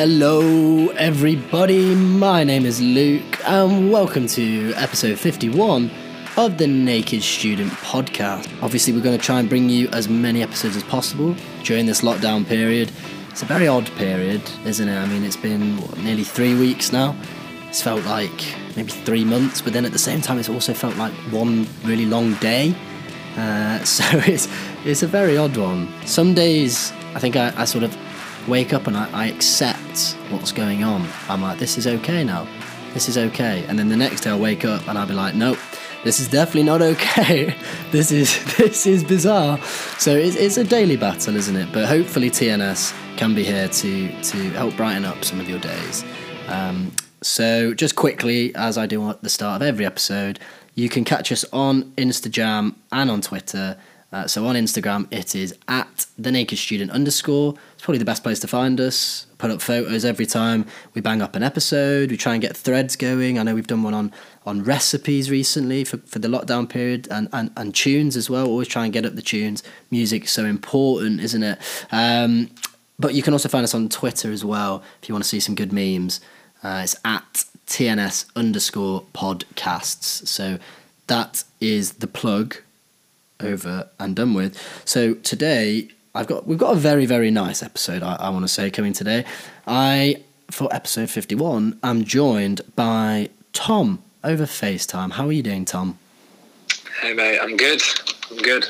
Hello, everybody. My name is Luke, and welcome to episode 51 of the Naked Student Podcast. Obviously, we're going to try and bring you as many episodes as possible during this lockdown period. It's a very odd period, isn't it? I mean, it's been what, nearly three weeks now. It's felt like maybe three months, but then at the same time, it's also felt like one really long day. Uh, so it's it's a very odd one. Some days I think I, I sort of wake up and I, I accept what's going on. I'm like, this is okay now. This is okay. And then the next day I'll wake up and I'll be like, nope, this is definitely not okay. this is this is bizarre. So it's, it's a daily battle, isn't it? But hopefully TNS can be here to to help brighten up some of your days. Um, so just quickly, as I do at the start of every episode, you can catch us on Instagram and on Twitter. Uh, so on Instagram, it is at the naked student underscore. It's probably the best place to find us. Put up photos every time we bang up an episode. We try and get threads going. I know we've done one on on recipes recently for, for the lockdown period and, and, and tunes as well. Always try and get up the tunes. Music's so important, isn't it? Um, but you can also find us on Twitter as well if you want to see some good memes. Uh, it's at TNS underscore podcasts. So that is the plug over and done with. So today I've got we've got a very very nice episode. I, I want to say coming today. I for episode fifty one. I'm joined by Tom over FaceTime. How are you doing, Tom? Hey mate, I'm good. I'm good.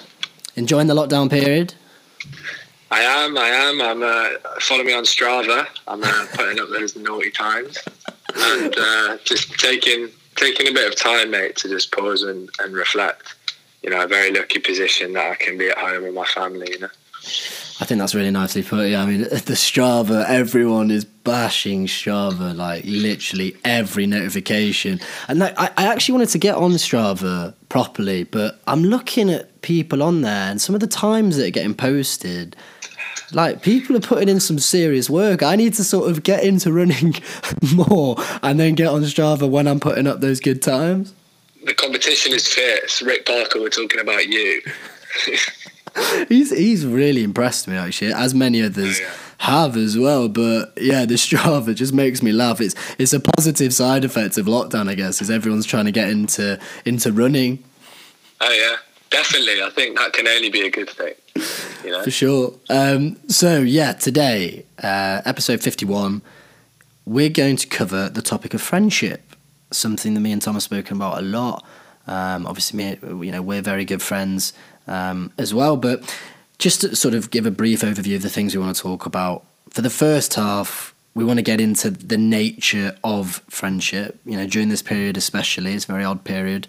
Enjoying the lockdown period? I am. I am. I'm. Uh, follow me on Strava. I'm uh, putting up those naughty times and uh, just taking taking a bit of time, mate, to just pause and, and reflect. You know, a very lucky position that I can be at home with my family. You know. I think that's really nicely put. Yeah, I mean, the Strava, everyone is bashing Strava, like literally every notification. And like, I, I actually wanted to get on Strava properly, but I'm looking at people on there and some of the times that are getting posted. Like people are putting in some serious work. I need to sort of get into running more and then get on Strava when I'm putting up those good times. The competition is fierce. Rick Parker, we're talking about you. he's he's really impressed me actually, as many others oh, yeah. have as well. But yeah, the Strava just makes me laugh. It's it's a positive side effect of lockdown, I guess, is everyone's trying to get into into running. Oh yeah, definitely. I think that can only be a good thing. You know? For sure. Um, so yeah, today, uh, episode fifty-one, we're going to cover the topic of friendship, something that me and Tom have spoken about a lot. Um, obviously, me, you know, we're very good friends um, as well. But just to sort of give a brief overview of the things we want to talk about. For the first half, we want to get into the nature of friendship. You know, during this period, especially, it's a very odd period.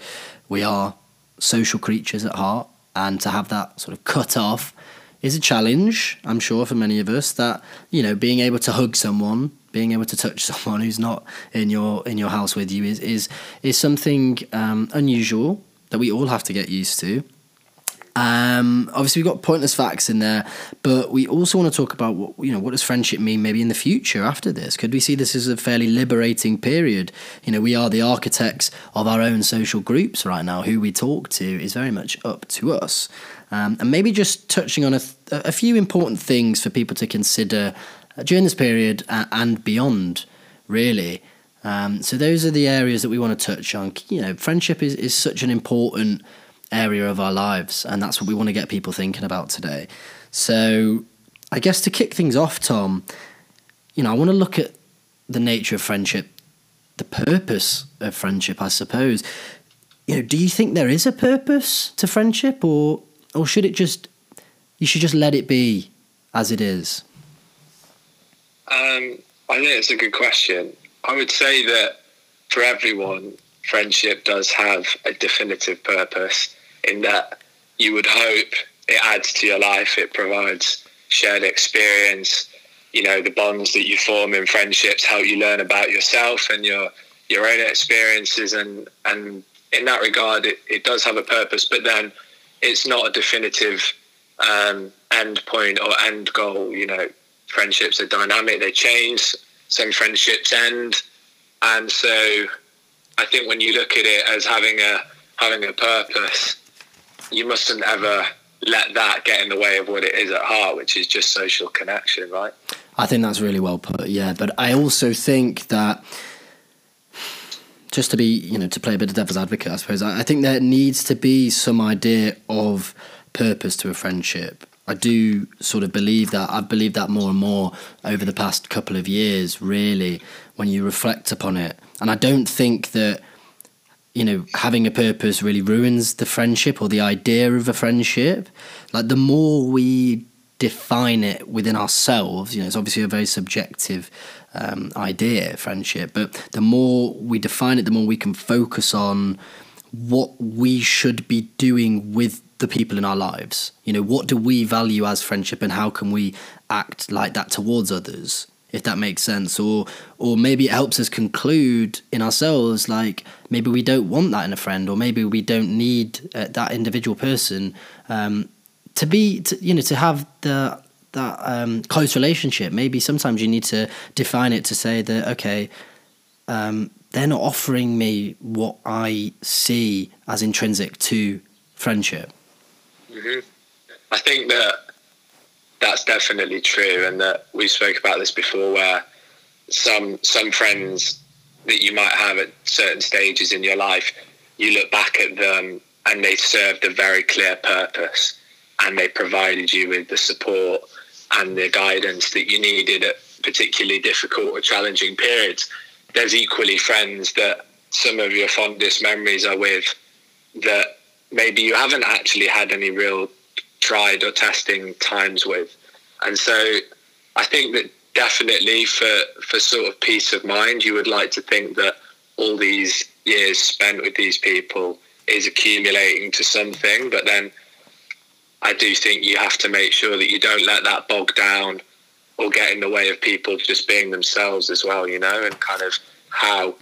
We are social creatures at heart, and to have that sort of cut off is a challenge, I'm sure, for many of us. That you know, being able to hug someone, being able to touch someone who's not in your in your house with you is is is something um, unusual that we all have to get used to. Um, obviously, we've got pointless facts in there, but we also want to talk about what you know. What does friendship mean? Maybe in the future after this, could we see this as a fairly liberating period? You know, we are the architects of our own social groups right now. Who we talk to is very much up to us, um, and maybe just touching on a, th- a few important things for people to consider during this period and beyond. Really. Um, so those are the areas that we want to touch on. You know, friendship is, is such an important area of our lives, and that's what we want to get people thinking about today. So, I guess to kick things off, Tom, you know, I want to look at the nature of friendship, the purpose of friendship, I suppose. You know, do you think there is a purpose to friendship, or or should it just you should just let it be as it is? Um, I think it's a good question. I would say that for everyone, friendship does have a definitive purpose in that you would hope it adds to your life. It provides shared experience. You know, the bonds that you form in friendships help you learn about yourself and your your own experiences. And and in that regard, it, it does have a purpose. But then, it's not a definitive um, end point or end goal. You know, friendships are dynamic; they change. Some friendships end, and so I think when you look at it as having a having a purpose, you mustn't ever let that get in the way of what it is at heart, which is just social connection, right? I think that's really well put. Yeah, but I also think that just to be, you know, to play a bit of devil's advocate, I suppose, I, think there needs to be some idea of purpose to a friendship. I do sort of believe that. I've believed that more and more over the past couple of years, really, when you reflect upon it. And I don't think that, you know, having a purpose really ruins the friendship or the idea of a friendship. Like, the more we define it within ourselves, you know, it's obviously a very subjective um, idea, friendship. But the more we define it, the more we can focus on what we should be doing with the people in our lives. You know, what do we value as friendship, and how can we act like that towards others? If that makes sense, or or maybe it helps us conclude in ourselves, like maybe we don't want that in a friend, or maybe we don't need uh, that individual person um, to be, to, you know, to have the that um, close relationship. Maybe sometimes you need to define it to say that okay, um, they're not offering me what I see as intrinsic to friendship. Mm-hmm. I think that that's definitely true, and that we spoke about this before, where some some friends that you might have at certain stages in your life, you look back at them and they served a very clear purpose, and they provided you with the support and the guidance that you needed at particularly difficult or challenging periods. There's equally friends that some of your fondest memories are with that maybe you haven't actually had any real tried or testing times with. And so I think that definitely for, for sort of peace of mind, you would like to think that all these years spent with these people is accumulating to something, but then I do think you have to make sure that you don't let that bog down or get in the way of people just being themselves as well, you know, and kind of how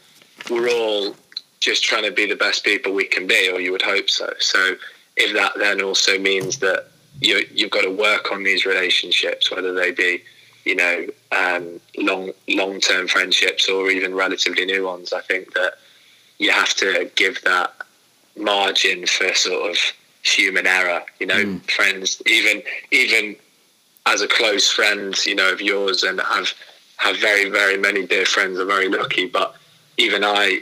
we're all just trying to be the best people we can be, or you would hope so. So if that then also means that you you've got to work on these relationships, whether they be you know um, long long term friendships or even relatively new ones, I think that you have to give that margin for sort of human error. You know, mm. friends, even even as a close friend, you know, of yours, and I've have very very many dear friends. I'm very lucky, but even I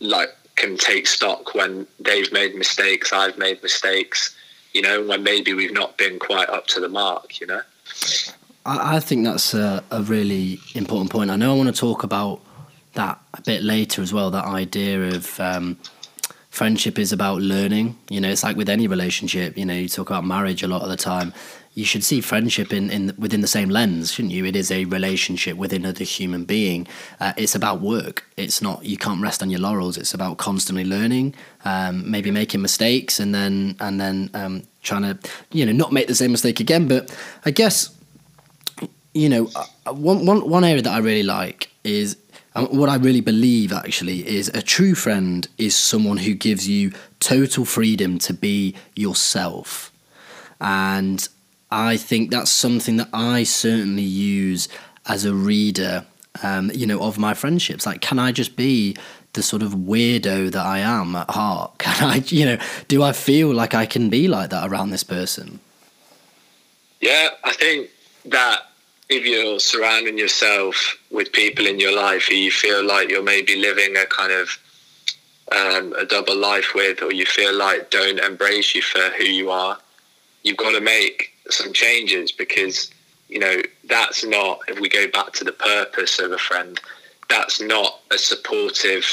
like can take stock when they've made mistakes, I've made mistakes. You know, when maybe we've not been quite up to the mark. You know. I, I think that's a, a really important point. I know I want to talk about that a bit later as well. That idea of um, friendship is about learning. You know, it's like with any relationship. You know, you talk about marriage a lot of the time. You should see friendship in, in within the same lens, shouldn't you? It is a relationship with another human being. Uh, it's about work. It's not you can't rest on your laurels. It's about constantly learning, um, maybe making mistakes, and then and then um, trying to you know not make the same mistake again. But I guess you know uh, one one one area that I really like is and what I really believe actually is a true friend is someone who gives you total freedom to be yourself. And I think that's something that I certainly use as a reader, um, you know, of my friendships. Like, can I just be the sort of weirdo that I am at heart? Can I, you know, do I feel like I can be like that around this person? Yeah, I think that if you're surrounding yourself with people in your life who you feel like you're maybe living a kind of um, a double life with, or you feel like don't embrace you for who you are, you've got to make some changes because you know that's not. If we go back to the purpose of a friend, that's not a supportive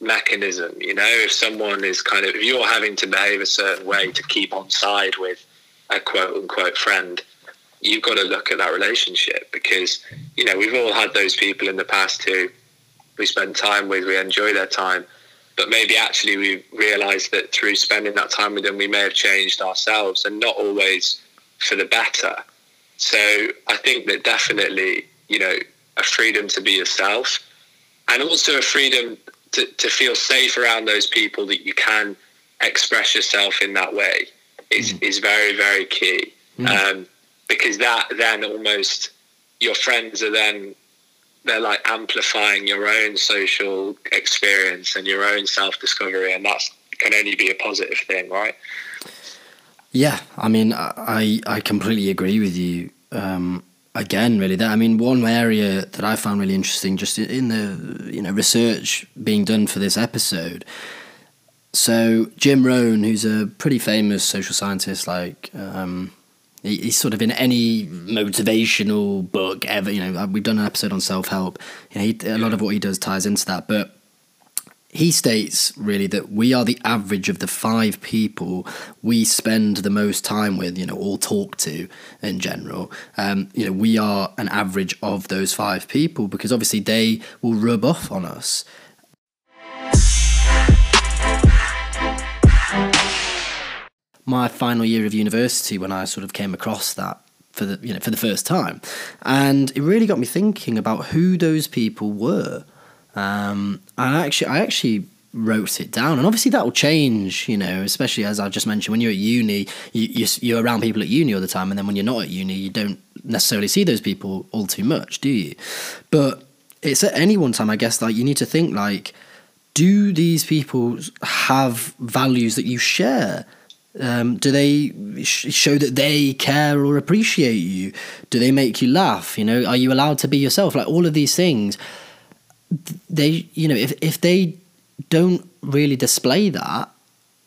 mechanism. You know, if someone is kind of if you're having to behave a certain way to keep on side with a quote unquote friend you've got to look at that relationship because you know we've all had those people in the past who we spend time with, we enjoy their time, but maybe actually we realised that through spending that time with them, we may have changed ourselves and not always for the better. So I think that definitely you know a freedom to be yourself and also a freedom to, to feel safe around those people that you can express yourself in that way is, mm. is very very key. Mm. Um, because that then almost your friends are then they're like amplifying your own social experience and your own self discovery, and that can only be a positive thing, right? Yeah, I mean, I I completely agree with you. Um, again really that i mean one area that i found really interesting just in the you know research being done for this episode so jim rohn who's a pretty famous social scientist like um, he's sort of in any motivational book ever you know we've done an episode on self-help you know he, a lot of what he does ties into that but he states really that we are the average of the five people we spend the most time with, you know, or talk to in general. Um, you know, we are an average of those five people because obviously they will rub off on us. My final year of university, when I sort of came across that for the you know for the first time, and it really got me thinking about who those people were um, and I actually, I actually wrote it down, and obviously that will change. You know, especially as I've just mentioned, when you're at uni, you, you're around people at uni all the time, and then when you're not at uni, you don't necessarily see those people all too much, do you? But it's at any one time, I guess. Like you need to think like, do these people have values that you share? Um, do they sh- show that they care or appreciate you? Do they make you laugh? You know, are you allowed to be yourself? Like all of these things they you know if if they don't really display that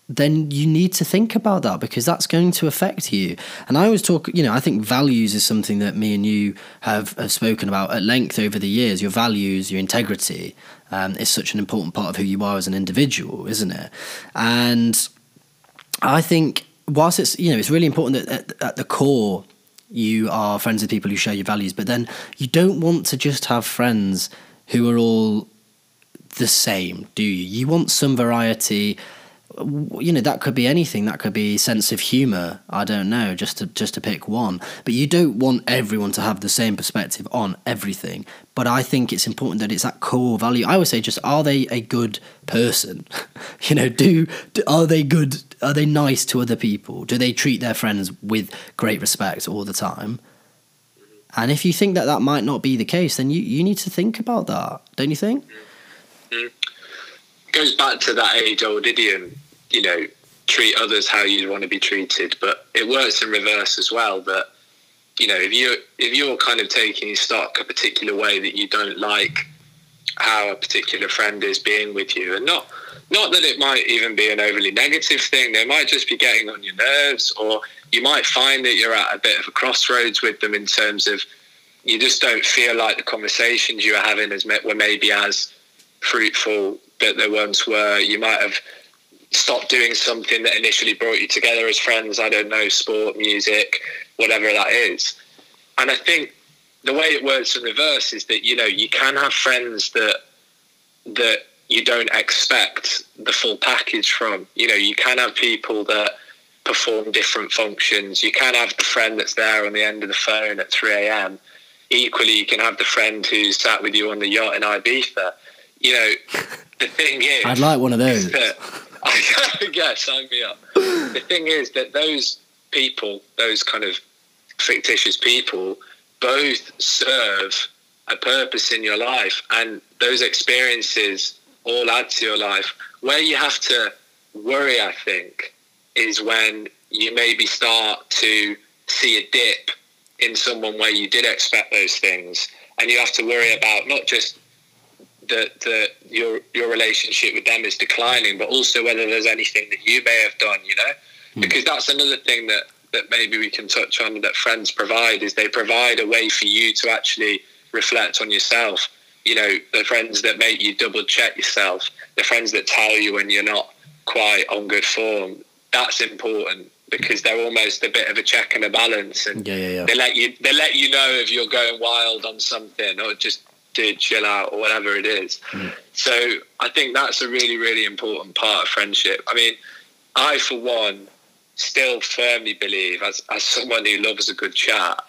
then you need to think about that because that's going to affect you. And I always talk, you know, I think values is something that me and you have, have spoken about at length over the years. Your values, your integrity um, is such an important part of who you are as an individual, isn't it? And I think whilst it's, you know, it's really important that at, at the core you are friends with people who share your values, but then you don't want to just have friends who are all the same, do you? You want some variety. You know that could be anything. That could be sense of humor. I don't know, just to just to pick one. But you don't want everyone to have the same perspective on everything. But I think it's important that it's that core value. I would say, just are they a good person? you know, do, do are they good? Are they nice to other people? Do they treat their friends with great respect all the time? And if you think that that might not be the case, then you, you need to think about that, don't you think? Mm-hmm. Goes back to that age old idiom, you know, treat others how you'd want to be treated. But it works in reverse as well. That you know, if you if you're kind of taking stock a particular way that you don't like how a particular friend is being with you, and not not that it might even be an overly negative thing. They might just be getting on your nerves, or you might find that you're at a bit of a crossroads with them in terms of you just don't feel like the conversations you were having as were maybe as fruitful that they once were. You might have stopped doing something that initially brought you together as friends. I don't know, sport, music, whatever that is. And I think the way it works in reverse is that you know you can have friends that that you don't expect the full package from. You know, you can have people that perform different functions. You can have the friend that's there on the end of the phone at 3 a.m. Equally, you can have the friend who sat with you on the yacht in Ibiza. You know, the thing is, I'd like one of those. That, yeah, sign me up. The thing is that those people, those kind of fictitious people, both serve a purpose in your life, and those experiences all add to your life. Where you have to worry, I think, is when you maybe start to see a dip in someone where you did expect those things, and you have to worry about not just that the your your relationship with them is declining, but also whether there's anything that you may have done, you know, mm. because that's another thing that that maybe we can touch on that friends provide is they provide a way for you to actually reflect on yourself you know, the friends that make you double check yourself, the friends that tell you when you're not quite on good form, that's important because they're almost a bit of a check and a balance and yeah, yeah, yeah. they let you they let you know if you're going wild on something or just to chill out or whatever it is. Mm. So I think that's a really, really important part of friendship. I mean, I for one still firmly believe as as someone who loves a good chat,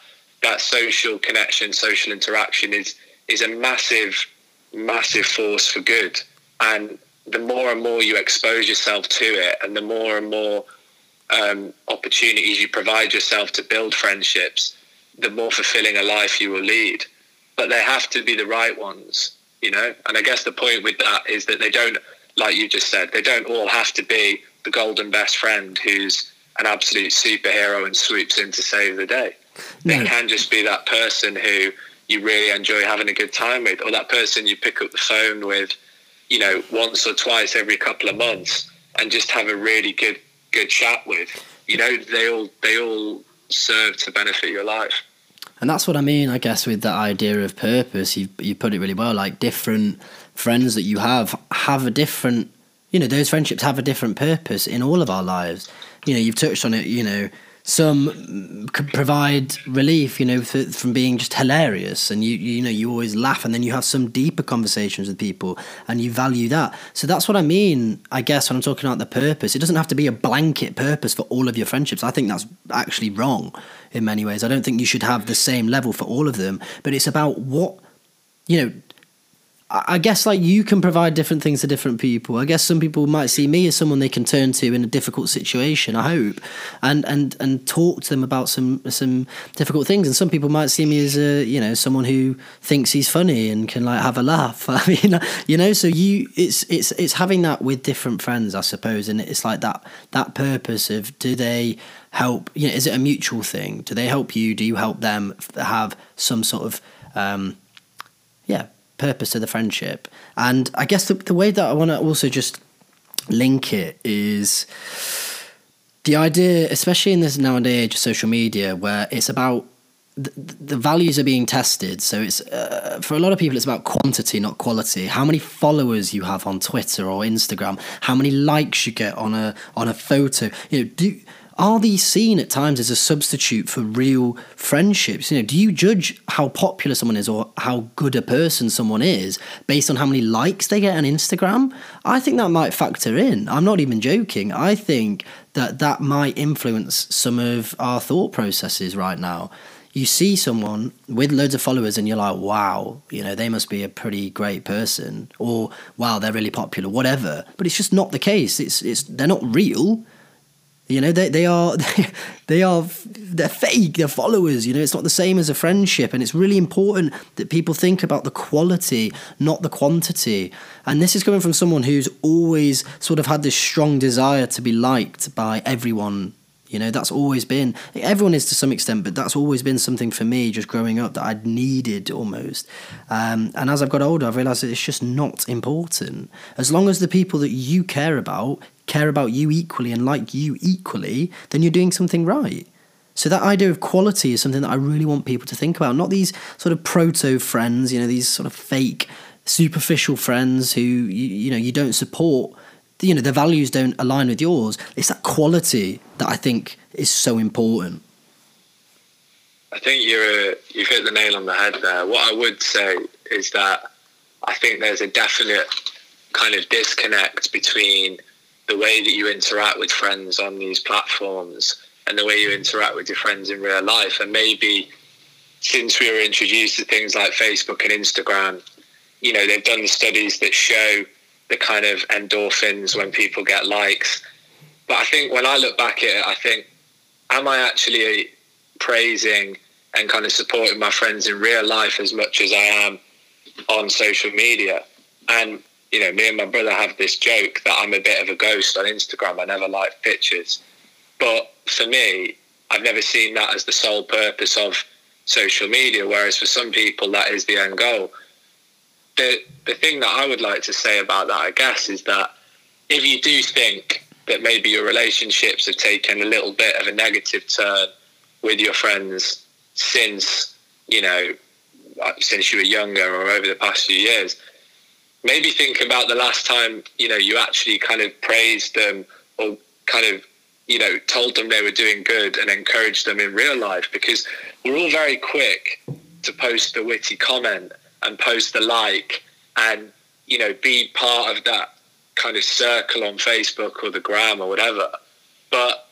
that social connection, social interaction is is a massive, massive force for good. And the more and more you expose yourself to it, and the more and more um, opportunities you provide yourself to build friendships, the more fulfilling a life you will lead. But they have to be the right ones, you know. And I guess the point with that is that they don't, like you just said, they don't all have to be the golden best friend who's an absolute superhero and swoops in to save the day. No. They can just be that person who you really enjoy having a good time with, or that person you pick up the phone with, you know, once or twice every couple of months, and just have a really good good chat with. You know, they all they all serve to benefit your life. And that's what I mean, I guess, with that idea of purpose. You you put it really well. Like different friends that you have have a different, you know, those friendships have a different purpose in all of our lives. You know, you've touched on it. You know, some could provide relief, you know, for, from being just hilarious, and you you know you always laugh, and then you have some deeper conversations with people, and you value that. So that's what I mean, I guess, when I'm talking about the purpose. It doesn't have to be a blanket purpose for all of your friendships. I think that's actually wrong in many ways. I don't think you should have the same level for all of them, but it's about what you know I guess like you can provide different things to different people. I guess some people might see me as someone they can turn to in a difficult situation. I hope, and and and talk to them about some some difficult things. And some people might see me as a you know someone who thinks he's funny and can like have a laugh. I mean, you know, so you it's it's it's having that with different friends, I suppose, and it's like that that purpose of do they help? You know, is it a mutual thing? Do they help you? Do you help them have some sort of um, yeah purpose to the friendship. And I guess the, the way that I want to also just link it is the idea, especially in this nowadays age of social media, where it's about the, the values are being tested. So it's uh, for a lot of people, it's about quantity, not quality. How many followers you have on Twitter or Instagram, how many likes you get on a on a photo. You know, do are these seen at times as a substitute for real friendships? You know, do you judge how popular someone is or how good a person someone is based on how many likes they get on Instagram? I think that might factor in. I'm not even joking. I think that that might influence some of our thought processes right now. You see someone with loads of followers and you're like, wow, you know, they must be a pretty great person or wow, they're really popular, whatever. But it's just not the case. It's it's they're not real you know, they, they are they are they're fake. They're followers. You know, it's not the same as a friendship, and it's really important that people think about the quality, not the quantity. And this is coming from someone who's always sort of had this strong desire to be liked by everyone you know, that's always been, everyone is to some extent, but that's always been something for me just growing up that I'd needed almost. Um, and as I've got older, I've realised it's just not important. As long as the people that you care about care about you equally and like you equally, then you're doing something right. So that idea of quality is something that I really want people to think about. Not these sort of proto friends, you know, these sort of fake, superficial friends who you, you know you don't support you know, the values don't align with yours. It's that quality that I think is so important. I think you're uh, you've hit the nail on the head there. What I would say is that I think there's a definite kind of disconnect between the way that you interact with friends on these platforms and the way you interact with your friends in real life. And maybe since we were introduced to things like Facebook and Instagram, you know, they've done the studies that show the kind of endorphins when people get likes. But I think when I look back at it, I think, am I actually praising and kind of supporting my friends in real life as much as I am on social media? And, you know, me and my brother have this joke that I'm a bit of a ghost on Instagram. I never like pictures. But for me, I've never seen that as the sole purpose of social media, whereas for some people, that is the end goal the the thing that I would like to say about that, I guess, is that if you do think that maybe your relationships have taken a little bit of a negative turn with your friends since you know since you were younger or over the past few years maybe think about the last time you know you actually kind of praised them or kind of you know told them they were doing good and encouraged them in real life because we're all very quick to post the witty comment and post the like and you know be part of that kind of circle on Facebook or the gram or whatever. But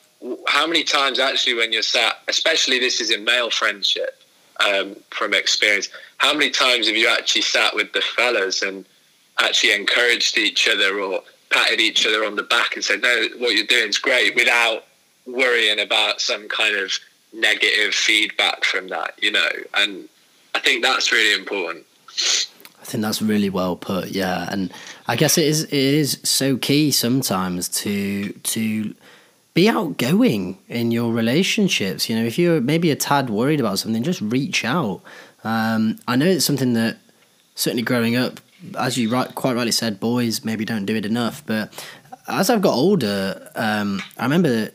how many times actually when you're sat, especially this is in male friendship um, from experience, how many times have you actually sat with the fellas and actually encouraged each other or patted each other on the back and said, no, what you're doing is great without worrying about some kind of negative feedback from that, you know? And I think that's really important. I think that's really well put. Yeah, and I guess it is it is so key sometimes to to be outgoing in your relationships. You know, if you're maybe a tad worried about something, just reach out. Um, I know it's something that certainly growing up, as you right, quite rightly said, boys maybe don't do it enough. But as I've got older, um, I remember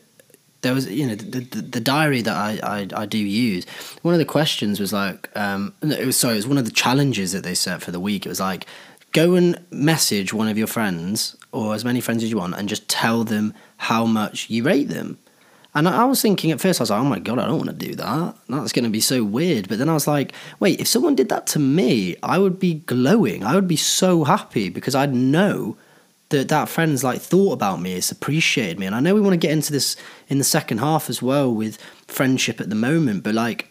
there was you know the, the, the diary that I, I, I do use. One of the questions was like um, it was sorry, it was one of the challenges that they set for the week. It was like go and message one of your friends or as many friends as you want and just tell them how much you rate them. And I was thinking at first, I was like, oh my God, I don't want to do that. That's going to be so weird. But then I was like, wait, if someone did that to me, I would be glowing. I would be so happy because I'd know that that friend's like thought about me, it's appreciated me. And I know we want to get into this in the second half as well with friendship at the moment, but like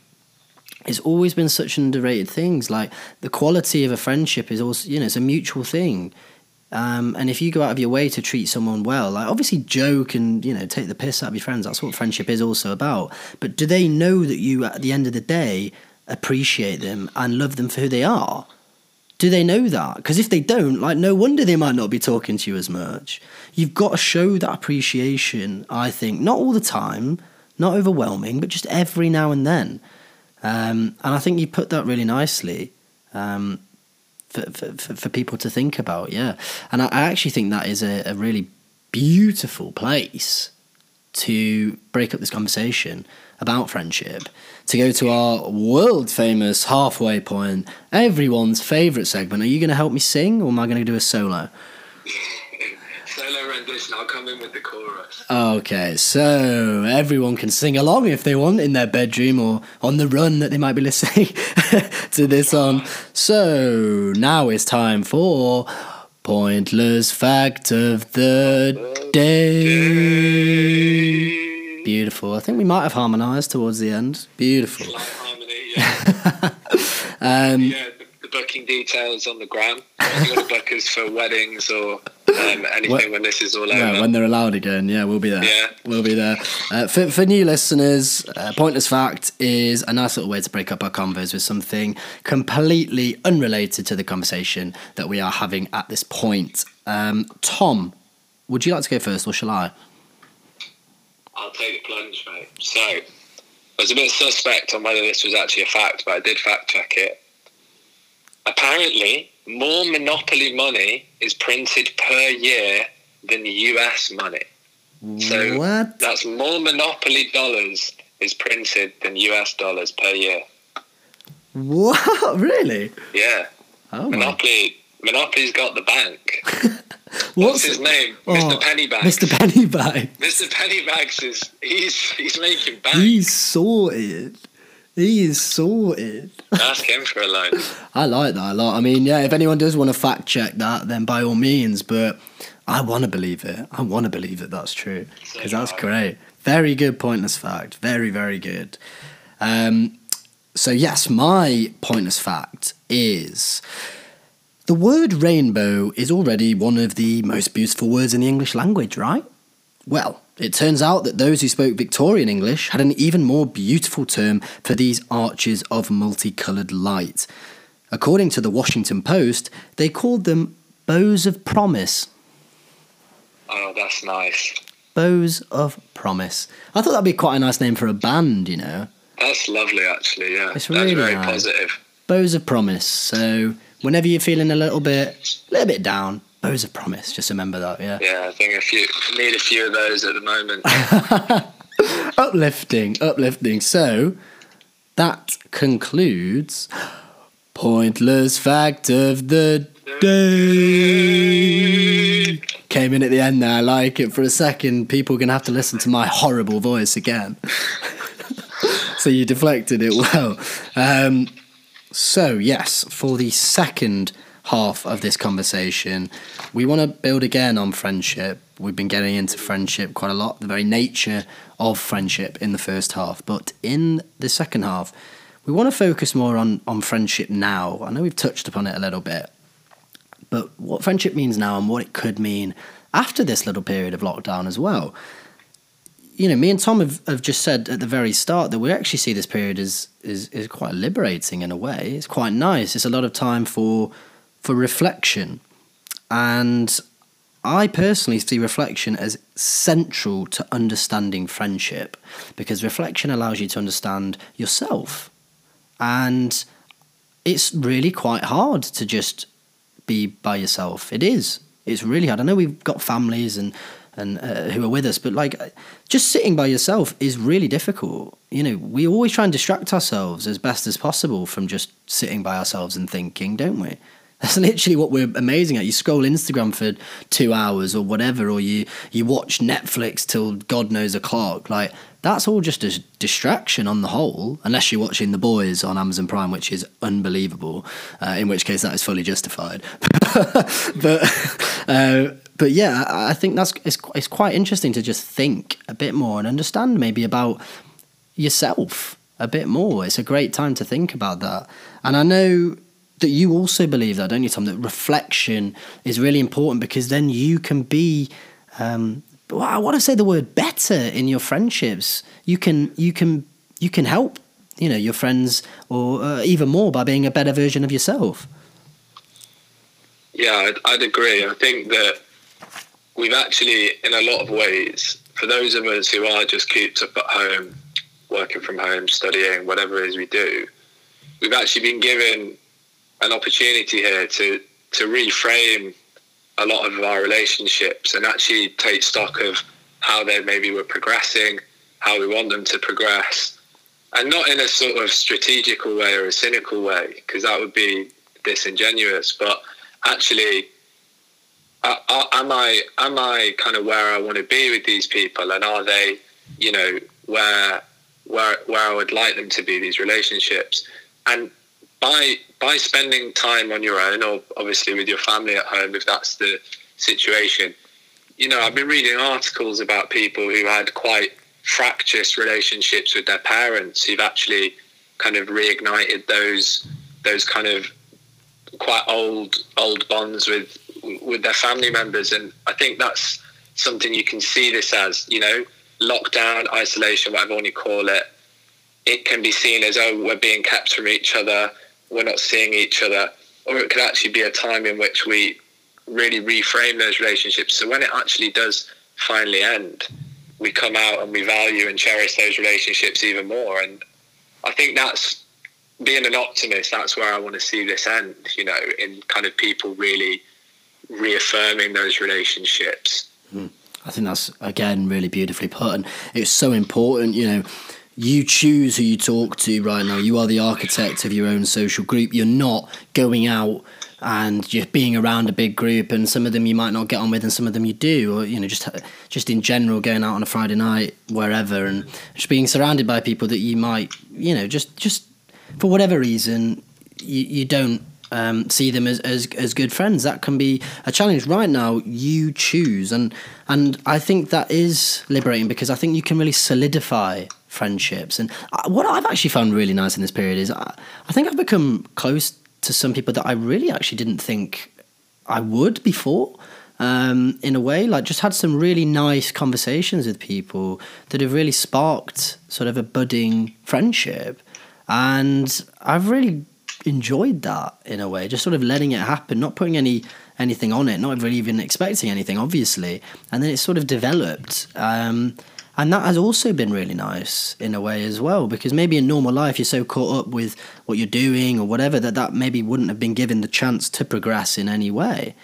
it's always been such underrated thing. Like the quality of a friendship is also, you know, it's a mutual thing. Um, and if you go out of your way to treat someone well, like obviously joke and you know take the piss out of your friends. That's what friendship is also about. But do they know that you, at the end of the day, appreciate them and love them for who they are? Do they know that? Because if they don't, like, no wonder they might not be talking to you as much. You've got to show that appreciation. I think not all the time, not overwhelming, but just every now and then. Um, and I think you put that really nicely. Um, for, for, people to think about. Yeah, and I, I actually think that is a, a really beautiful place to break up this conversation about friendship, to go to our world famous halfway point, everyone's favourite segment. Are you going to help me sing or am I going to do a solo? Solo rendition, I'll come in with the chorus. Okay, so everyone can sing along if they want in their bedroom or on the run that they might be listening to this on. So now it's time for Pointless Fact of the Day. Beautiful. I think we might have harmonised towards the end. Beautiful. Slight harmony, yeah. Um, yeah, the, the booking details on the gram. You want to book us for weddings or um, anything What- when this is all over. Yeah, when they're allowed again. Yeah, we'll be there. Yeah. We'll be there. Uh, for, for new listeners, uh, Pointless Fact is a nice little way to break up our convos with something completely unrelated to the conversation that we are having at this point. Um, Tom, would you like to go first or shall I? I'll take the plunge, mate. So, I was a bit suspect on whether this was actually a fact, but I did fact check it. Apparently, more monopoly money is printed per year than US money. So what? that's more monopoly dollars is printed than US dollars per year. What? Really? Yeah. Oh my. Monopoly Monopoly's got the bank. What's, What's his name? Oh, Mr. Pennybags. Mr. Pennybags. Mr. Pennybags is he's he's making bank. He's sorted. He is sorted. Ask him for a loan. I like that a lot. I mean, yeah, if anyone does want to fact check that, then by all means. But I want to believe it. I want to believe that that's true because that's great. Very good pointless fact. Very very good. Um, so yes, my pointless fact is the word rainbow is already one of the most beautiful words in the English language, right? Well, it turns out that those who spoke Victorian English had an even more beautiful term for these arches of multicoloured light. According to the Washington Post, they called them bows of promise. Oh, that's nice. Bows of promise. I thought that'd be quite a nice name for a band, you know. That's lovely, actually. Yeah, It's that's really very nice. positive. Bows of promise. So whenever you're feeling a little bit, a little bit down, bows are promise. Just remember that. Yeah. Yeah, I think a few need a few of those at the moment. uplifting, uplifting. So that concludes pointless fact of the day. Came in at the end there. I like it. For a second, people are gonna have to listen to my horrible voice again. so you deflected it well. Um, so yes, for the second half of this conversation, we want to build again on friendship. We've been getting into friendship quite a lot, the very nature of friendship in the first half. But in the second half, we want to focus more on, on friendship now. I know we've touched upon it a little bit, but what friendship means now and what it could mean after this little period of lockdown as well. You know, me and Tom have, have just said at the very start that we actually see this period as is, is quite liberating in a way. It's quite nice. It's a lot of time for for reflection. And I personally see reflection as central to understanding friendship because reflection allows you to understand yourself. And it's really quite hard to just be by yourself. It is. It's really hard. I know we've got families and and uh, who are with us, but like just sitting by yourself is really difficult. You know, we always try and distract ourselves as best as possible from just sitting by ourselves and thinking, don't we? That's literally what we're amazing at. You scroll Instagram for two hours or whatever, or you you watch Netflix till God knows o'clock. Like that's all just a distraction on the whole, unless you're watching The Boys on Amazon Prime, which is unbelievable. Uh, in which case, that is fully justified. but uh, but yeah, I think that's it's it's quite interesting to just think a bit more and understand maybe about yourself a bit more. It's a great time to think about that, and I know that you also believe that, don't you, Tom? That reflection is really important because then you can be. Um, I want to say the word better in your friendships. You can you can you can help you know your friends or uh, even more by being a better version of yourself. Yeah, I'd, I'd agree. I think that we've actually, in a lot of ways, for those of us who are just cooped up at home, working from home, studying, whatever it is we do, we've actually been given an opportunity here to to reframe a lot of our relationships and actually take stock of how they maybe were progressing, how we want them to progress, and not in a sort of strategical way or a cynical way, because that would be disingenuous. But actually, am I am I kind of where I want to be with these people, and are they, you know, where where where I would like them to be? These relationships, and by by spending time on your own, or obviously with your family at home, if that's the situation, you know, I've been reading articles about people who had quite fractious relationships with their parents, who've actually kind of reignited those those kind of quite old old bonds with with their family members, and I think that's something you can see this as, you know, lockdown, isolation, whatever you call it. It can be seen as oh, we're being kept from each other we're not seeing each other, or it could actually be a time in which we really reframe those relationships. So when it actually does finally end, we come out and we value and cherish those relationships even more. And I think that's being an optimist. That's where I want to see this end. You know, in kind of people really reaffirming those relationships. Mm. I think that's again really beautifully put, and it's so important. You know you choose who you talk to right now. You are the architect of your own social group. You're not going out and just being around a big group and some of them you might not get on with and some of them you do or you know just just in general going out on a Friday night wherever and just being surrounded by people that you might you know just just for whatever reason you, you don't um, see them as, as as good friends that can be a challenge right now you choose and and I think that is liberating because I think you can really solidify friendships. And what I've actually found really nice in this period is I, I think I've become close to some people that I really actually didn't think I would before. Um, in a way, like just had some really nice conversations with people that have really sparked sort of a budding friendship. And I've really enjoyed that in a way, just sort of letting it happen, not putting any anything on it, not really even expecting anything, obviously. And then it sort of developed. Um, and that has also been really nice in a way as well because maybe in normal life you're so caught up with what you're doing or whatever that that maybe wouldn't have been given the chance to progress in any way.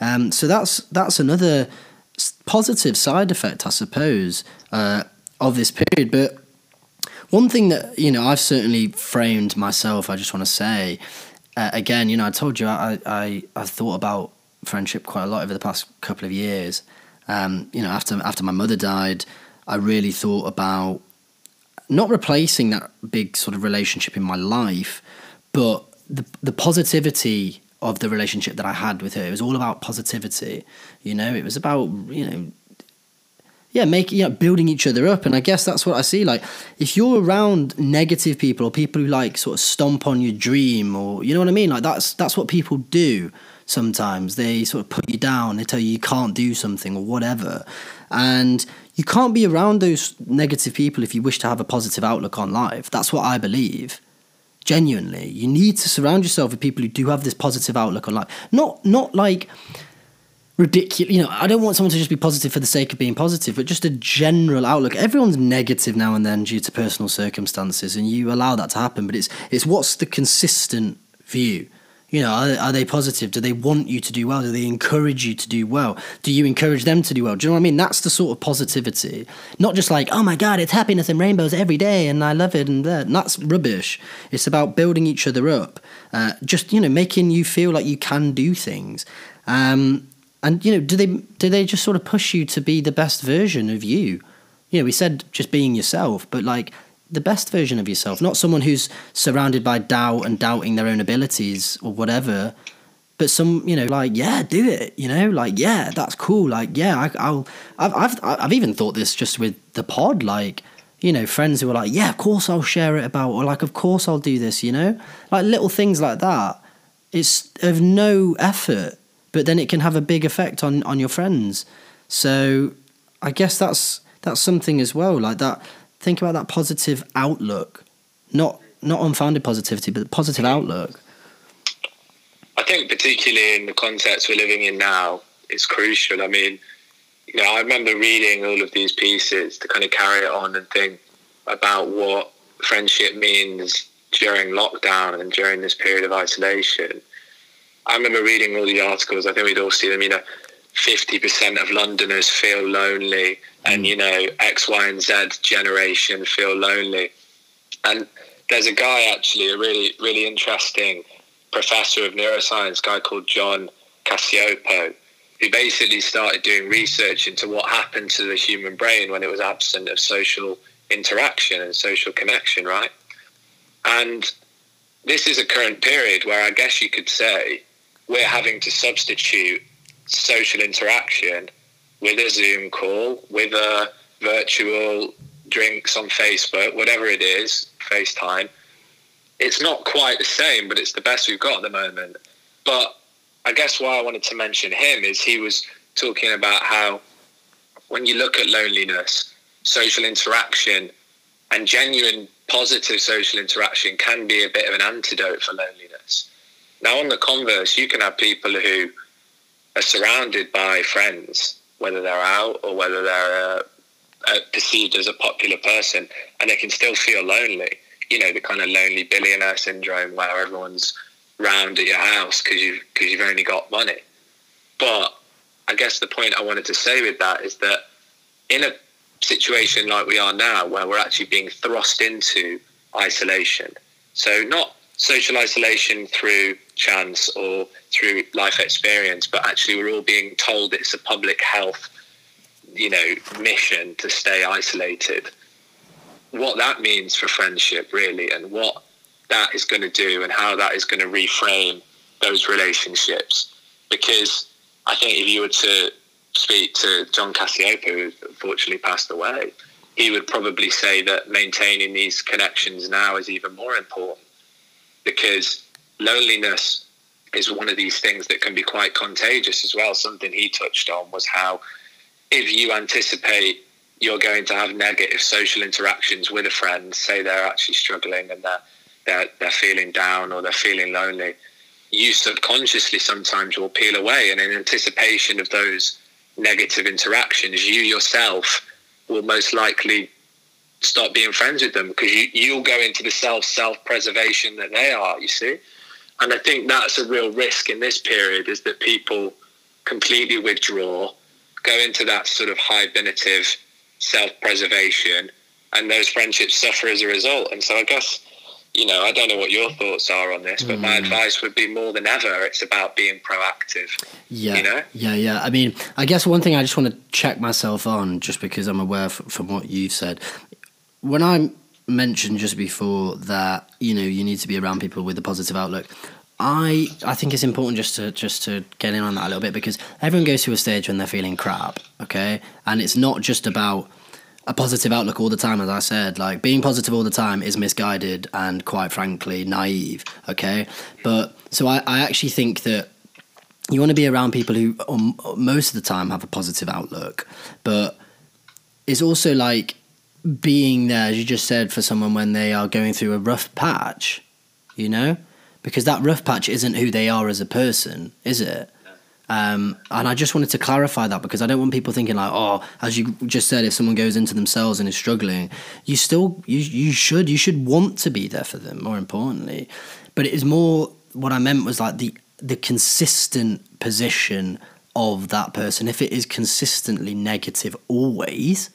Um, so that's that's another positive side effect i suppose uh, of this period. But one thing that you know i've certainly framed myself i just want to say uh, again you know i told you I, I i've thought about friendship quite a lot over the past couple of years. Um, you know after after my mother died I really thought about not replacing that big sort of relationship in my life, but the the positivity of the relationship that I had with her. It was all about positivity. You know, it was about you know, yeah, making yeah, building each other up. And I guess that's what I see. Like, if you're around negative people or people who like sort of stomp on your dream, or you know what I mean, like that's that's what people do. Sometimes they sort of put you down. They tell you you can't do something or whatever, and you can't be around those negative people if you wish to have a positive outlook on life. That's what I believe. Genuinely, you need to surround yourself with people who do have this positive outlook on life. Not not like ridiculous. You know, I don't want someone to just be positive for the sake of being positive, but just a general outlook. Everyone's negative now and then due to personal circumstances, and you allow that to happen. But it's it's what's the consistent view. You know, are, are they positive? Do they want you to do well? Do they encourage you to do well? Do you encourage them to do well? Do you know what I mean? That's the sort of positivity. Not just like, oh my God, it's happiness and rainbows every day and I love it and. And that's rubbish. It's about building each other up. Uh, just, you know, making you feel like you can do things. Um, and, you know, do they, do they just sort of push you to be the best version of you? You know, we said just being yourself, but like the best version of yourself, not someone who's surrounded by doubt and doubting their own abilities or whatever. But some, you know, like yeah, do it. You know, like yeah, that's cool. Like yeah, I, will I've, I've, I've even thought this just with the pod. Like you know, friends who are like, yeah, of course I'll share it about, or like, of course I'll do this. You know, like little things like that. It's of no effort, but then it can have a big effect on on your friends. So I guess that's that's something as well. Like that think about that positive outlook, not not unfounded positivity, but positive outlook. I think particularly in the context we're living in now, it's crucial. I mean, you know, I remember reading all of these pieces to kind of carry it on and think about what friendship means during lockdown and during this period of isolation. I remember reading all the articles. I think we'd all see them. You know, 50% of Londoners feel lonely, and mm. you know, X, Y, and Z generation feel lonely. And there's a guy actually, a really, really interesting professor of neuroscience, guy called John Cacioppo, who basically started doing research into what happened to the human brain when it was absent of social interaction and social connection, right? And this is a current period where I guess you could say we're having to substitute social interaction with a Zoom call, with a virtual drinks on Facebook, whatever it is, FaceTime. It's not quite the same, but it's the best we've got at the moment. But I guess why I wanted to mention him is he was talking about how when you look at loneliness, social interaction and genuine positive social interaction can be a bit of an antidote for loneliness. Now, on the converse, you can have people who are surrounded by friends, whether they're out or whether they're uh, uh, perceived as a popular person, and they can still feel lonely. You know, the kind of lonely billionaire syndrome where everyone's round at your house because you because you've only got money. But I guess the point I wanted to say with that is that in a situation like we are now, where we're actually being thrust into isolation, so not social isolation through chance or through life experience, but actually we're all being told it's a public health, you know, mission to stay isolated. What that means for friendship, really, and what that is going to do, and how that is going to reframe those relationships. Because I think if you were to speak to John Cacioppo, who unfortunately passed away, he would probably say that maintaining these connections now is even more important because loneliness is one of these things that can be quite contagious as well. Something he touched on was how if you anticipate you're going to have negative social interactions with a friend, say they're actually struggling and they're, they're, they're feeling down or they're feeling lonely, you subconsciously sometimes will peel away. And in anticipation of those negative interactions, you yourself will most likely stop being friends with them because you, you'll go into the self self preservation that they are, you see. And I think that's a real risk in this period is that people completely withdraw, go into that sort of hibernative self preservation, and those friendships suffer as a result. And so I guess, you know, I don't know what your thoughts are on this, but mm. my advice would be more than ever, it's about being proactive. Yeah. You know? Yeah, yeah. I mean, I guess one thing I just want to check myself on, just because I'm aware from what you've said, when I mentioned just before that you know you need to be around people with a positive outlook, I I think it's important just to just to get in on that a little bit because everyone goes through a stage when they're feeling crap, okay, and it's not just about a positive outlook all the time, as I said. Like being positive all the time is misguided and quite frankly naive, okay. But so I, I actually think that you want to be around people who um, most of the time have a positive outlook, but it's also like being there, as you just said, for someone when they are going through a rough patch, you know? Because that rough patch isn't who they are as a person, is it? Um, and I just wanted to clarify that because I don't want people thinking like, oh, as you just said, if someone goes into themselves and is struggling, you still you you should you should want to be there for them. More importantly, but it is more what I meant was like the the consistent position of that person. If it is consistently negative always,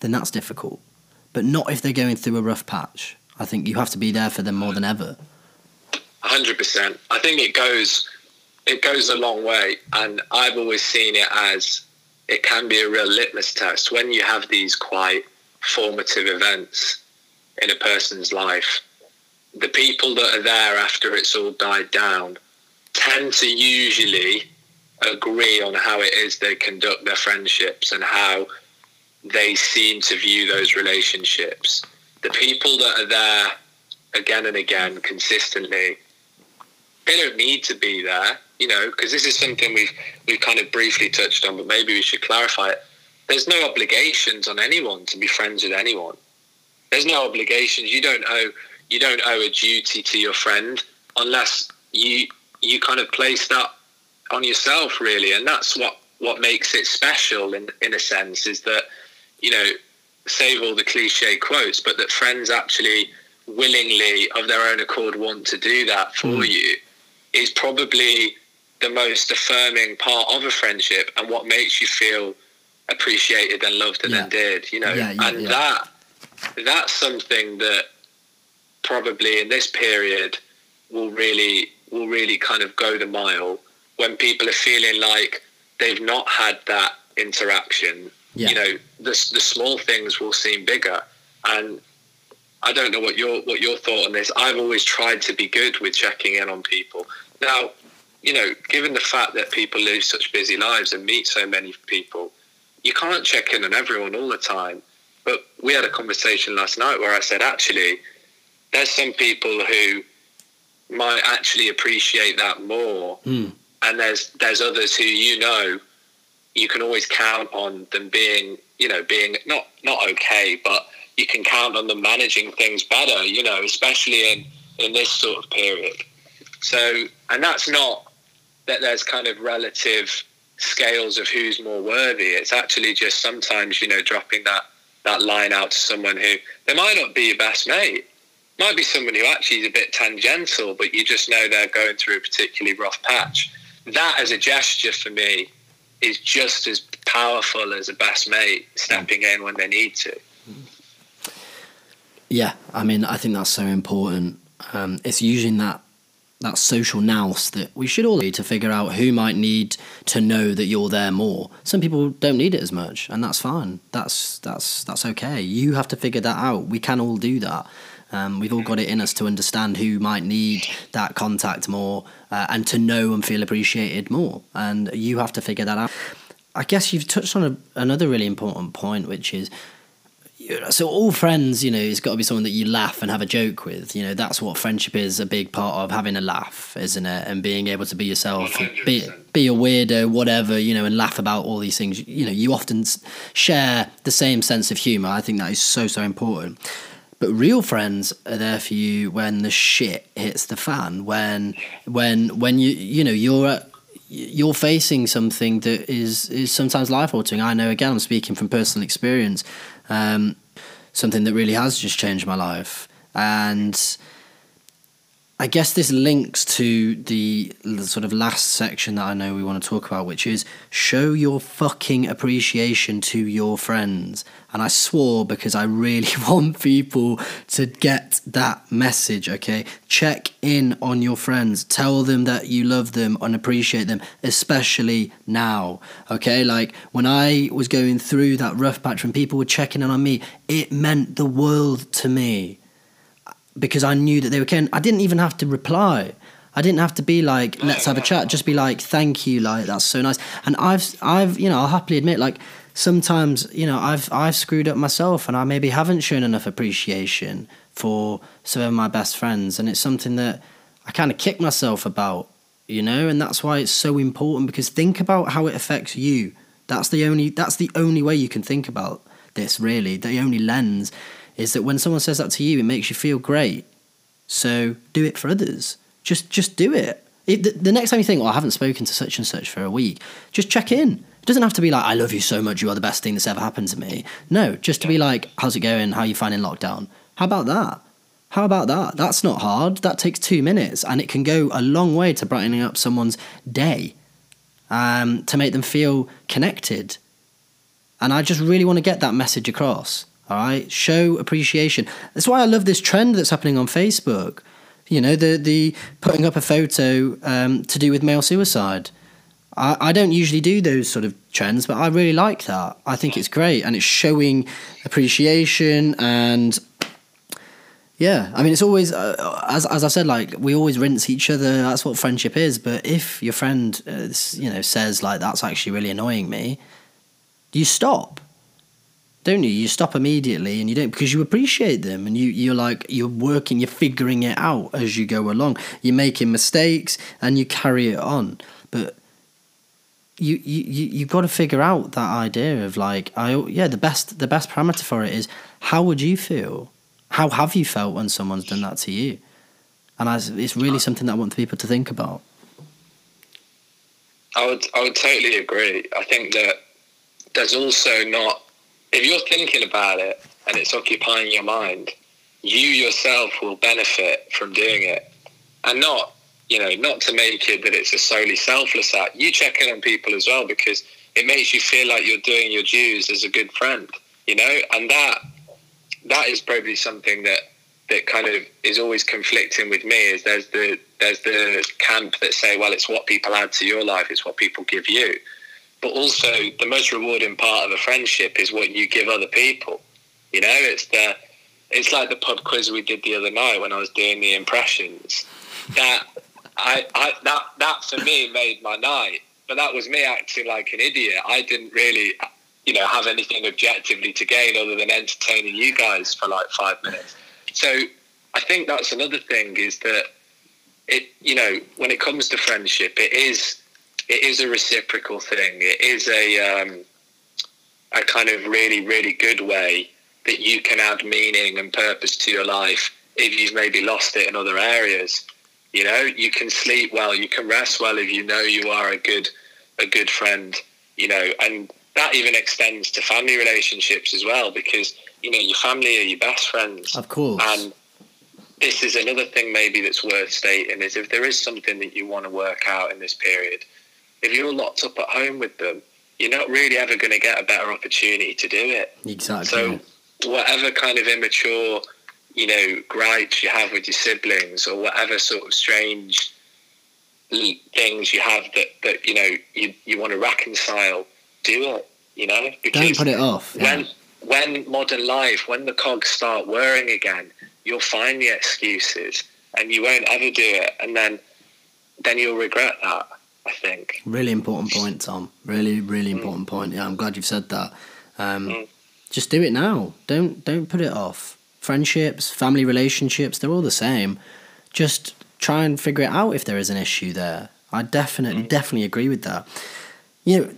then that's difficult. But not if they're going through a rough patch. I think you have to be there for them more than ever. Hundred percent. I think it goes it goes a long way, and I've always seen it as it can be a real litmus test when you have these quite formative events in a person's life. The people that are there after it's all died down tend to usually agree on how it is they conduct their friendships and how they seem to view those relationships. The people that are there again and again consistently, they don't need to be there you know, because this is something we've we've kind of briefly touched on, but maybe we should clarify it. There's no obligations on anyone to be friends with anyone. There's no obligations. You don't owe you don't owe a duty to your friend unless you you kind of place that on yourself really, and that's what what makes it special in in a sense is that you know save all the cliche quotes, but that friends actually willingly of their own accord want to do that for mm. you is probably the most affirming part of a friendship and what makes you feel appreciated and loved and yeah. endeared you know yeah, yeah, and that that's something that probably in this period will really will really kind of go the mile when people are feeling like they've not had that interaction you know the, the small things will seem bigger and I don't know what your what your thought on this. I've always tried to be good with checking in on people. Now, you know, given the fact that people live such busy lives and meet so many people, you can't check in on everyone all the time. But we had a conversation last night where I said, actually, there's some people who might actually appreciate that more, mm. and there's there's others who you know you can always count on them being, you know, being not not okay, but you can count on them managing things better, you know, especially in in this sort of period. So, and that's not that there's kind of relative scales of who's more worthy. It's actually just sometimes, you know, dropping that, that line out to someone who they might not be your best mate. Might be someone who actually is a bit tangential, but you just know they're going through a particularly rough patch. That as a gesture for me is just as powerful as a best mate stepping in when they need to. Yeah, I mean, I think that's so important. Um, it's using that that social nous that we should all need to figure out who might need to know that you're there more. Some people don't need it as much, and that's fine. That's that's that's okay. You have to figure that out. We can all do that. Um, we've all got it in us to understand who might need that contact more uh, and to know and feel appreciated more. And you have to figure that out. I guess you've touched on a, another really important point, which is so all friends, you know, it's got to be someone that you laugh and have a joke with. You know, that's what friendship is a big part of having a laugh, isn't it? And being able to be yourself, 100%. be be a weirdo, whatever, you know, and laugh about all these things. You know, you often share the same sense of humor. I think that is so so important. But real friends are there for you when the shit hits the fan. When when when you you know you're you're facing something that is is sometimes life altering. I know again, I'm speaking from personal experience. Um, something that really has just changed my life, and I guess this links to the, sort of last section that I know we want to talk about, which is show your fucking appreciation to your friends. And I swore because I really want people to get that message, okay? Check in on your friends. Tell them that you love them and appreciate them, especially now, okay? Like when I was going through that rough patch, when people were checking in on me, it meant the world to me because I knew that they were caring. I didn't even have to reply. I didn't have to be like, let's have a chat. Just be like, thank you, like that's so nice. And I've, I've, you know, I'll happily admit, like sometimes, you know, I've, I've screwed up myself, and I maybe haven't shown enough appreciation for some of my best friends, and it's something that I kind of kick myself about, you know, and that's why it's so important because think about how it affects you. That's the only, that's the only way you can think about this, really. The only lens is that when someone says that to you, it makes you feel great. So do it for others. Just just do it. It, the, the next time you think, well, I haven't spoken to such and such for a week, just check in. It doesn't have to be like, I love you so much, you are the best thing that's ever happened to me. No, just to be like, how's it going? How are you finding lockdown? How about that? How about that? That's not hard. That takes two minutes and it can go a long way to brightening up someone's day, um, to make them feel connected. And I just really want to get that message across. All right, show appreciation. That's why I love this trend that's happening on Facebook. You know, the the putting up a photo um, to do with male suicide. I, I don't usually do those sort of trends, but I really like that. I think it's great, and it's showing appreciation and yeah, I mean, it's always uh, as as I said, like we always rinse each other. That's what friendship is. But if your friend, uh, you know, says like that's actually really annoying me, you stop, don't you? You stop immediately, and you don't because you appreciate them, and you you're like you're working, you're figuring it out as you go along. You're making mistakes, and you carry it on. But you you you you've got to figure out that idea of like I yeah the best the best parameter for it is how would you feel how have you felt when someone's done that to you? And I, it's really uh, something that I want people to think about. I would, I would totally agree. I think that there's also not, if you're thinking about it and it's occupying your mind, you yourself will benefit from doing it. And not, you know, not to make it that it's a solely selfless act. You check in on people as well because it makes you feel like you're doing your dues as a good friend, you know, and that that is probably something that that kind of is always conflicting with me is there's the there's the camp that say well it's what people add to your life it's what people give you but also the most rewarding part of a friendship is what you give other people. You know it's the it's like the pub quiz we did the other night when I was doing the impressions. That I, I that that for me made my night but that was me acting like an idiot. I didn't really you know, have anything objectively to gain other than entertaining you guys for like five minutes. So I think that's another thing is that it, you know, when it comes to friendship, it is it is a reciprocal thing. It is a um, a kind of really really good way that you can add meaning and purpose to your life if you've maybe lost it in other areas. You know, you can sleep well, you can rest well if you know you are a good a good friend. You know, and that even extends to family relationships as well because you know your family are your best friends of course and this is another thing maybe that's worth stating is if there is something that you want to work out in this period if you're locked up at home with them you're not really ever going to get a better opportunity to do it exactly so whatever kind of immature you know gripes you have with your siblings or whatever sort of strange things you have that that you know you, you want to reconcile do it. You know, because don't put it off. Yeah. When when modern life, when the cogs start whirring again, you'll find the excuses, and you won't ever do it, and then then you'll regret that. I think. Really important point, Tom. Really, really important mm. point. Yeah, I'm glad you've said that. Um, mm. Just do it now. Don't don't put it off. Friendships, family relationships, they're all the same. Just try and figure it out if there is an issue there. I definitely, mm. definitely agree with that. You know,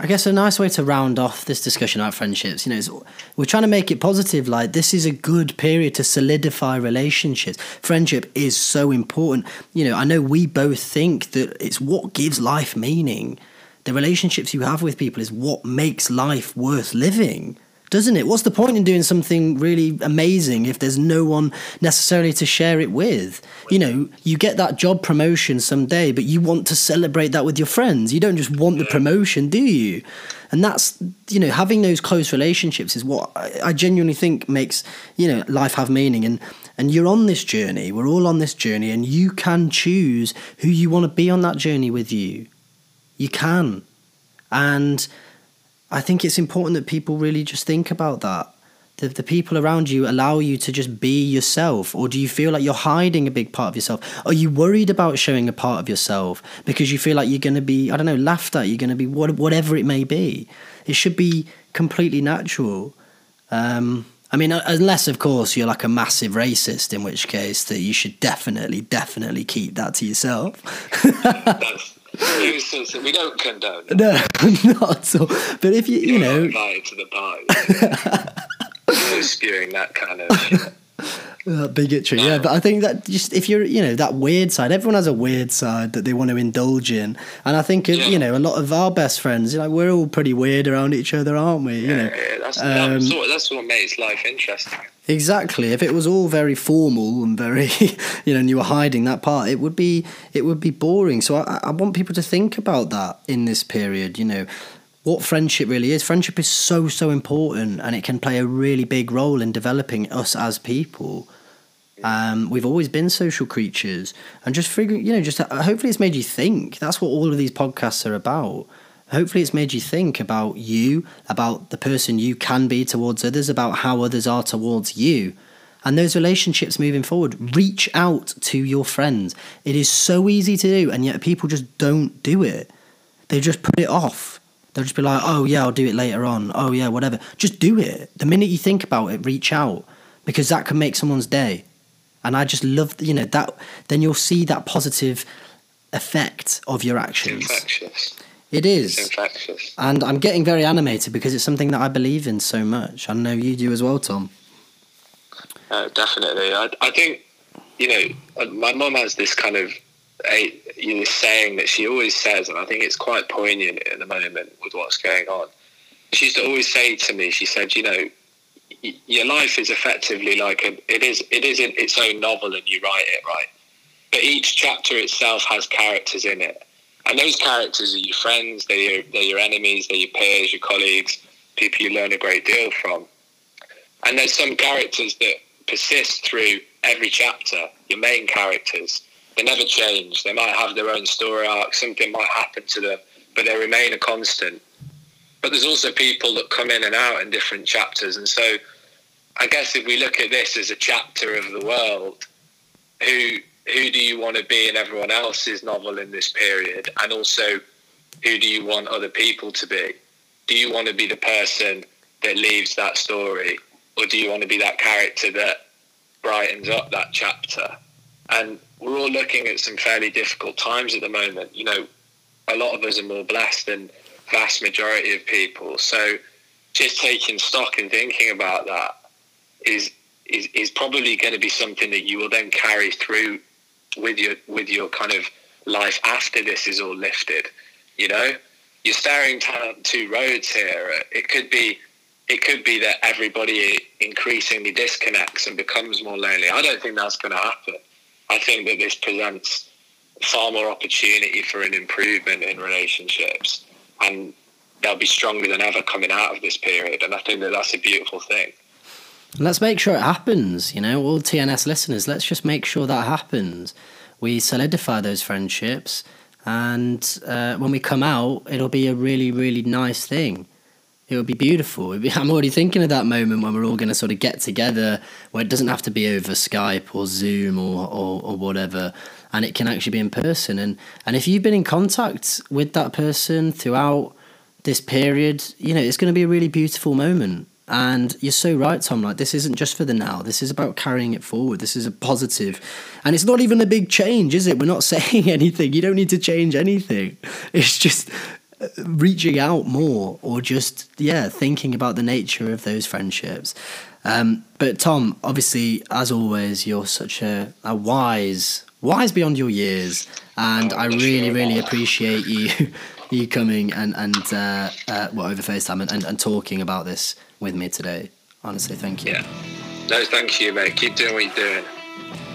I guess a nice way to round off this discussion about friendships, you know, we're trying to make it positive. Like this is a good period to solidify relationships. Friendship is so important. You know, I know we both think that it's what gives life meaning. The relationships you have with people is what makes life worth living doesn't it? What's the point in doing something really amazing if there's no one necessarily to share it with? You know, you get that job promotion someday, but you want to celebrate that with your friends. You don't just want the promotion, do you? And that's, you know, having those close relationships is what I genuinely think makes, you know, life have meaning. And, and you're on this journey, we're all on this journey, and you can choose who you want to be on that journey with you. You can. And, I think it's important that people really just think about that. The, the people around you allow you to just be yourself, or do you feel like you're hiding a big part of yourself? Are you worried about showing a part of yourself because you feel like you're going to be, I don't know, laughed at? You're going to be what, whatever it may be. It should be completely natural. Um, I mean, unless of course you're like a massive racist, in which case that you should definitely, definitely keep that to yourself. we don't condone. No, not at all. But if you, you You're know, invited to the party, spewing that kind of. Uh, bigotry, yeah. But I think that just if you're, you know, that weird side, everyone has a weird side that they want to indulge in. And I think, yeah. you know, a lot of our best friends, you know, we're all pretty weird around each other, aren't we? You yeah, know, yeah, that's, um, that's, what, that's what makes life interesting. Exactly. If it was all very formal and very, you know, and you were hiding that part, it would be it would be boring. So I, I want people to think about that in this period. You know, what friendship really is. Friendship is so so important, and it can play a really big role in developing us as people. Um, we've always been social creatures, and just figuring, you know, just uh, hopefully it's made you think. That's what all of these podcasts are about. Hopefully, it's made you think about you, about the person you can be towards others, about how others are towards you. And those relationships moving forward, reach out to your friends. It is so easy to do, and yet people just don't do it. They just put it off. They'll just be like, oh, yeah, I'll do it later on. Oh, yeah, whatever. Just do it. The minute you think about it, reach out because that can make someone's day. And I just love, you know, that. Then you'll see that positive effect of your actions. Infectious. It is. Infectious. And I'm getting very animated because it's something that I believe in so much. I know you do as well, Tom. Uh, definitely. I, I think, you know, uh, my mum has this kind of you know, saying that she always says, and I think it's quite poignant at the moment with what's going on. She used to always say to me, she said, you know, your life is effectively like a, it is it is in its own novel and you write it right? But each chapter itself has characters in it. And those characters are your friends they're your, they're your enemies they're your peers your colleagues people you learn a great deal from. And there's some characters that persist through every chapter your main characters they never change they might have their own story arc something might happen to them but they remain a constant but there's also people that come in and out in different chapters. And so I guess if we look at this as a chapter of the world, who who do you want to be in everyone else's novel in this period? And also who do you want other people to be? Do you want to be the person that leaves that story? Or do you want to be that character that brightens up that chapter? And we're all looking at some fairly difficult times at the moment. You know, a lot of us are more blessed than vast majority of people. So just taking stock and thinking about that is is, is probably going to be something that you will then carry through with your with your kind of life after this is all lifted. You know, you're staring down two roads here. It could be it could be that everybody increasingly disconnects and becomes more lonely. I don't think that's going to happen. I think that this presents far more opportunity for an improvement in relationships and they'll be stronger than ever coming out of this period. And I think that that's a beautiful thing. Let's make sure it happens. You know, all TNS listeners, let's just make sure that happens. We solidify those friendships, and uh, when we come out, it'll be a really, really nice thing. It will be beautiful. Be, I'm already thinking of that moment when we're all going to sort of get together, where it doesn't have to be over Skype or Zoom or, or, or whatever and it can actually be in person. And and if you've been in contact with that person throughout this period, you know, it's going to be a really beautiful moment. And you're so right, Tom. Like this isn't just for the now. This is about carrying it forward. This is a positive, and it's not even a big change, is it? We're not saying anything. You don't need to change anything. It's just reaching out more, or just yeah, thinking about the nature of those friendships. Um, but Tom, obviously, as always, you're such a, a wise wise beyond your years, and I really, really appreciate you you coming and and uh, uh, well over FaceTime and, and, and talking about this with me today. Honestly, thank you. Yeah. No, thank you, mate. Keep doing what you're doing.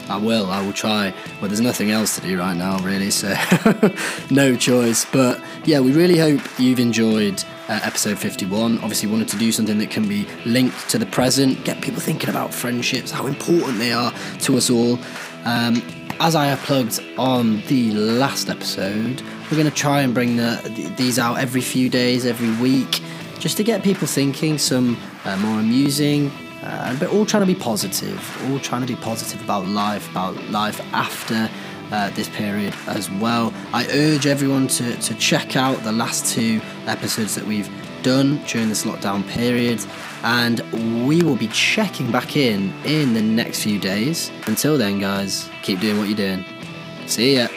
I will. I will try. Well, there's nothing else to do right now, really, so no choice. But yeah, we really hope you've enjoyed uh, episode 51. Obviously, wanted to do something that can be linked to the present, get people thinking about friendships, how important they are to us all. Um, as I have plugged on the last episode, we're going to try and bring the, these out every few days, every week, just to get people thinking, some uh, more amusing, uh, but all trying to be positive, all trying to be positive about life, about life after uh, this period as well. I urge everyone to, to check out the last two episodes that we've done during this lockdown period and we will be checking back in in the next few days. Until then, guys, keep doing what you're doing. See ya.